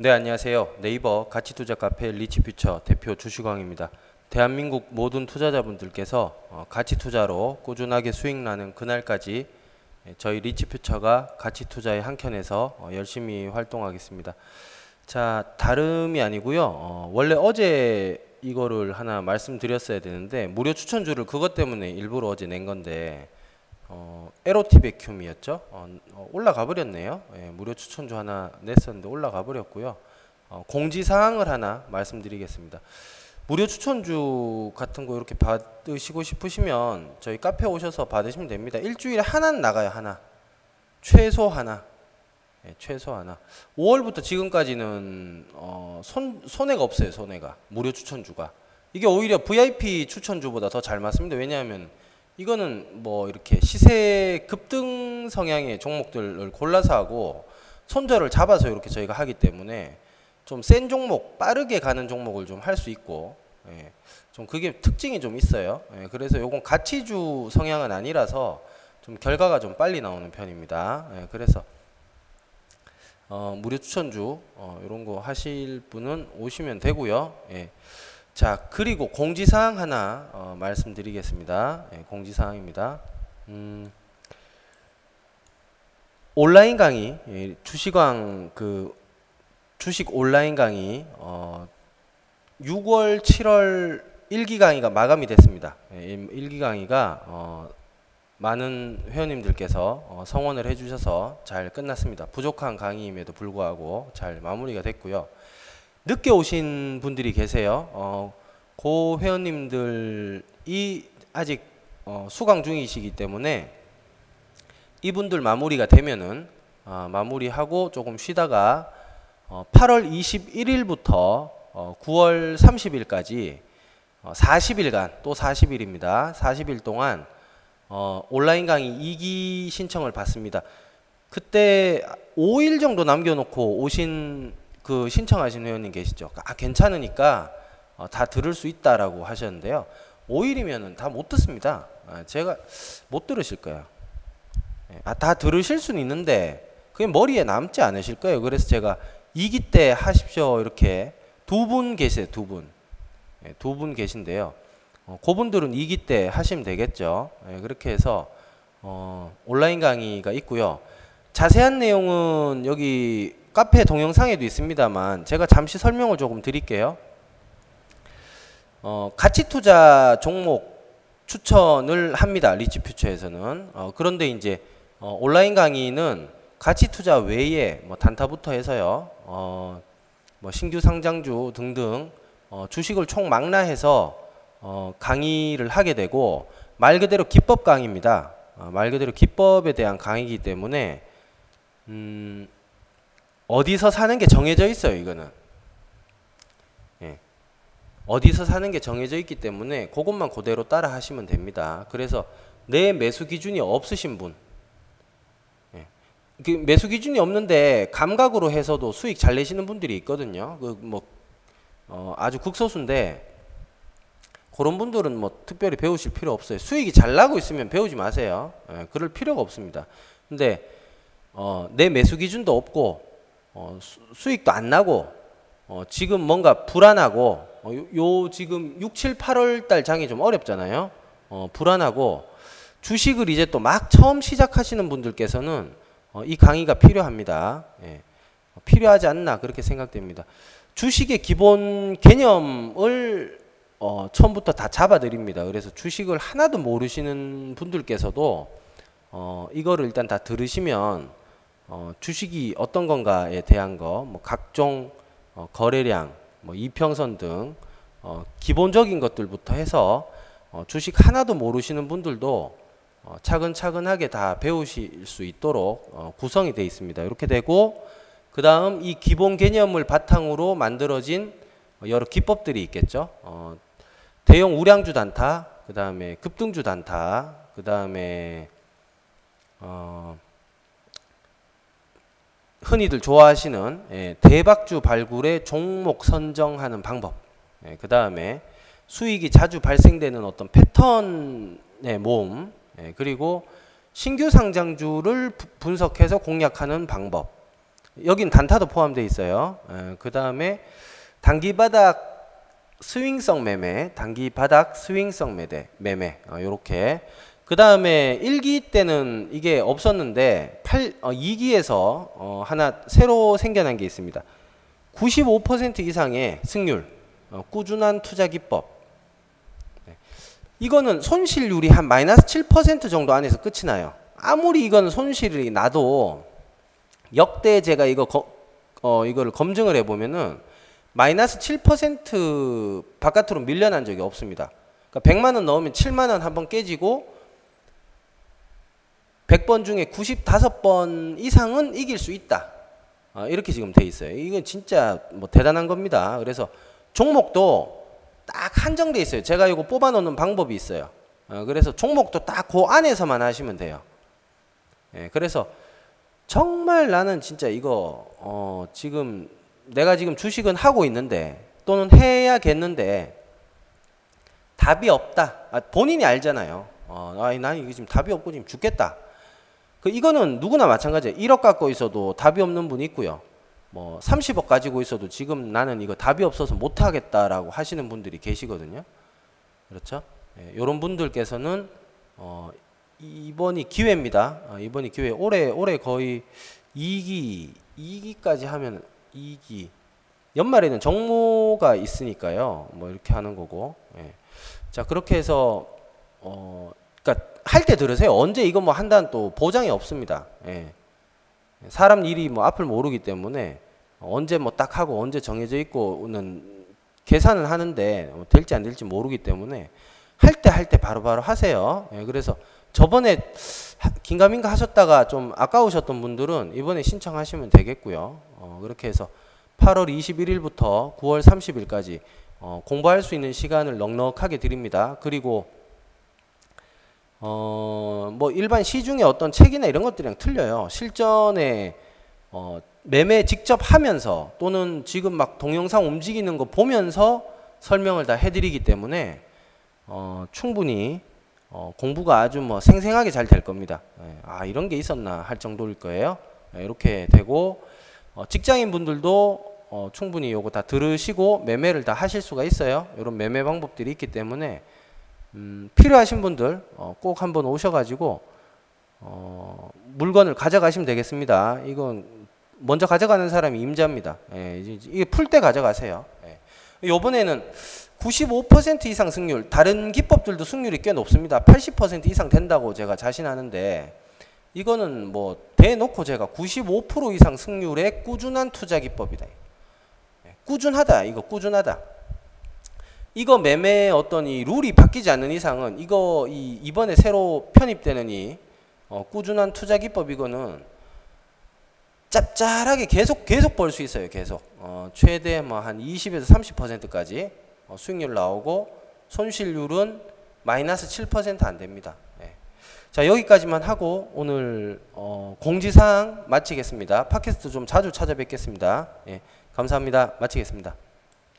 네, 안녕하세요. 네이버 가치투자 카페 리치퓨처 대표 주시광입니다. 대한민국 모든 투자자분들께서 어, 가치투자로 꾸준하게 수익 나는 그날까지 예, 저희 리치퓨처가 가치투자의 한켠에서 어, 열심히 활동하겠습니다. 자, 다름이 아니고요. 어, 원래 어제 이거를 하나 말씀드렸어야 되는데 무료 추천주를 그것 때문에 일부러 어제 낸 건데 어, 에로티베큐미였죠. 어, 어, 올라가 버렸네요. 예, 무료 추천주 하나 냈었는데 올라가 버렸고요. 어, 공지 사항을 하나 말씀드리겠습니다. 무료 추천주 같은 거 이렇게 받으시고 싶으시면 저희 카페 오셔서 받으시면 됩니다. 일주일에 하나는 나가요, 하나. 최소 하나. 예, 최소 하나. 5월부터 지금까지는 어, 손 손해가 없어요, 손해가. 무료 추천주가. 이게 오히려 VIP 추천주보다 더 잘 맞습니다. 왜냐하면 이거는 뭐 이렇게 시세 급등 성향의 종목들을 골라서 하고 손절을 잡아서 이렇게 저희가 하기 때문에 좀 센 종목, 빠르게 가는 종목을 좀 할 수 있고, 예, 좀 그게 특징이 좀 있어요. 예, 그래서 요건 가치주 성향은 아니라서 좀 결과가 좀 빨리 나오는 편입니다. 예, 그래서 어, 무료 추천주 어, 이런 거 하실 분은 오시면 되고요. 예. 자 그리고 공지사항 하나 어, 말씀드리겠습니다. 예, 공지사항입니다. 음, 온라인 강의 예, 주식왕 그 주식 온라인 강의 어, 6월 7월 1기 강의가 마감이 됐습니다. 예, 1기 강의가 어, 많은 회원님들께서 어, 성원을 해주셔서 잘 끝났습니다. 부족한 강의임에도 불구하고 잘 마무리가 됐고요. 늦게 오신 분들이 계세요. 어, 고 회원님들이 아직 어, 수강 중이시기 때문에 이분들 마무리가 되면은 어, 마무리하고 조금 쉬다가 어, 8월 21일부터 어, 9월 30일까지 어, 40일간 또 40일입니다. 40일 동안 어, 온라인 강의 2기 신청을 받습니다. 그때 5일 정도 남겨놓고 오신 그 신청하신 회원님 계시죠? 아 괜찮으니까 어, 다 들을 수 있다라고 하셨는데요. 5일이면은 다 못 듣습니다. 아, 제가 못 들으실 거예요. 예, 아, 다 들으실 수는 있는데 그게 머리에 남지 않으실 거예요. 그래서 제가 2기 때 하십시오 이렇게 두 분 계세요. 두 분. 예, 두분 계신데요. 어, 그분들은 2기 때 하시면 되겠죠. 예, 그렇게 해서 어, 온라인 강의가 있고요. 자세한 내용은 여기 카페 동영상에도 있습니다만 제가 잠시 설명을 조금 드릴게요. 어, 가치 투자 종목 추천을 합니다. 리치 퓨처에서는. 어, 그런데 이제 어, 온라인 강의는 가치 투자 외에 뭐 단타부터 해서요. 어, 뭐 신규 상장주 등등 어, 주식을 총 망라해서 어, 강의를 하게 되고 말 그대로 기법 강의입니다. 어, 말 그대로 기법에 대한 강의이기 때문에 음, 어디서 사는 게 정해져 있어요. 이거는 예. 어디서 사는 게 정해져 있기 때문에 그것만 그대로 따라 하시면 됩니다. 그래서 내 매수 기준이 없으신 분, 예. 그 매수 기준이 없는데 감각으로 해서도 수익 잘 내시는 분들이 있거든요. 그 뭐 어, 아주 극소수인데 그런 분들은 뭐 특별히 배우실 필요 없어요. 수익이 잘 나고 있으면 배우지 마세요. 예, 그럴 필요가 없습니다. 근데 어, 내 매수 기준도 없고 어, 수, 익도안 나고 어, 지금 뭔가 불안하고 어, 요, 요, 지금 6, 7, 8월 달 장이 좀 어렵잖아요. 어, 불안하고 주식을 이제 또 막 처음 시작하시는 분들께서는 어, 이 강의가 필요합니다. 예, 필요하지 않나 그렇게 생각됩니다. 주식의 기본 개념을 어, 처음부터 다 잡아드립니다. 그래서 주식을 하나도 모르시는 분들께서도 어, 이거를 일단 다 들으시면 어, 주식이 어떤 건가에 대한 거, 뭐 각종 어, 거래량, 뭐 이평선 등 어, 기본적인 것들부터 해서 어, 주식 하나도 모르시는 분들도 어, 차근차근하게 다 배우실 수 있도록 어, 구성이 되어 있습니다. 이렇게 되고 그 다음 이 기본 개념을 바탕으로 만들어진 여러 기법들이 있겠죠. 어, 대형 우량주 단타, 그 다음에 급등주 단타, 그 다음에 어, 흔히들 좋아하시는 예, 대박주 발굴의 종목 선정하는 방법, 예, 그 다음에 수익이 자주 발생되는 어떤 패턴의 모음, 예, 그리고 신규 상장주를 분석해서 공략하는 방법, 여긴 단타도 포함되어 있어요. 그 다음에 단기 바닥 스윙성 매매, 단기 바닥 스윙성 매매, 매매 이렇게. 그 다음에 1기 때는 이게 없었는데 8, 어, 2기에서 어, 하나 새로 생겨난 게 있습니다. 95% 이상의 승률, 어, 꾸준한 투자 기법. 네. 이거는 손실률이 한 마이너스 7% 정도 안에서 끝이 나요. 아무리 이건 손실이 나도 역대 제가 이거 거, 어, 이거를 검증을 해보면은 마이너스 7% 바깥으로 밀려난 적이 없습니다. 그러니까 100만 원 넣으면 7만 원 한 번 깨지고 100번 중에 95번 이상은 이길 수 있다. 어, 이렇게 지금 돼 있어요. 이건 진짜 뭐 대단한 겁니다. 그래서 종목도 딱 한정돼 있어요. 제가 이거 뽑아 놓는 방법이 있어요. 어, 그래서 종목도 딱 그 안에서만 하시면 돼요. 예, 그래서 정말 나는 진짜 이거 어, 지금 내가 지금 주식은 하고 있는데 또는 해야겠는데 답이 없다. 아, 본인이 알잖아요. 어, 아, 난 이게 지금 답이 없고 지금 죽겠다. 그 이거는 누구나 마찬가지예요. 1억 갖고 있어도 답이 없는 분이 있고요. 뭐 30억 가지고 있어도 지금 나는 이거 답이 없어서 못 하겠다라고 하시는 분들이 계시거든요. 그렇죠? 예, 이런 분들께서는 어, 이번이 기회입니다. 어, 이번이 기회. 올해 올해 거의 2기 2기까지 하면 2기 연말에는 정모가 있으니까요. 뭐 이렇게 하는 거고. 예. 자 그렇게 해서 어 그러니까 할 때 들으세요. 언제 이거 뭐 한다는 또 보장이 없습니다. 예. 사람 일이 뭐 앞을 모르기 때문에 언제 뭐 딱 하고 언제 정해져 있고는 계산을 하는데 뭐 될지 안 될지 모르기 때문에 할 때 할 때 바로바로 하세요. 예. 그래서 저번에 긴가민가 하셨다가 좀 아까우셨던 분들은 이번에 신청하시면 되겠고요. 어, 그렇게 해서 8월 21일부터 9월 30일까지 어, 공부할 수 있는 시간을 넉넉하게 드립니다. 그리고 어, 뭐 일반 시중의 어떤 책이나 이런 것들이랑 틀려요. 실전에 어, 매매 직접 하면서 또는 지금 막 동영상 움직이는 거 보면서 설명을 다 해드리기 때문에 어, 충분히 어, 공부가 아주 뭐 생생하게 잘 될 겁니다. 예, 아 이런 게 있었나 할 정도일 거예요. 예, 이렇게 되고 어, 직장인 분들도 어, 충분히 요거 다 들으시고 매매를 다 하실 수가 있어요. 이런 매매 방법들이 있기 때문에 음, 필요하신 분들 어, 꼭 한번 오셔가지고 어, 물건을 가져가시면 되겠습니다. 이건 먼저 가져가는 사람이 임자입니다. 예, 이게 풀 때 가져가세요. 예. 요번에는 95% 이상 승률, 다른 기법들도 승률이 꽤 높습니다. 80% 이상 된다고 제가 자신하는데 이거는 뭐 대놓고 제가 95% 이상 승률의 꾸준한 투자 기법이다. 예, 꾸준하다. 이거 꾸준하다. 이거 매매 어떤 이 룰이 바뀌지 않는 이상은 이거 이 이번에 새로 편입되는 이 어, 꾸준한 투자 기법 이거는 짭짤하게 계속 계속 벌 수 있어요. 계속 어, 최대 뭐 한 20에서 30%까지 어, 수익률 나오고 손실률은 마이너스 7%안 됩니다. 예. 자 여기까지만 하고 오늘 어, 공지사항 마치겠습니다. 팟캐스트 좀 자주 찾아뵙겠습니다. 예. 감사합니다. 마치겠습니다.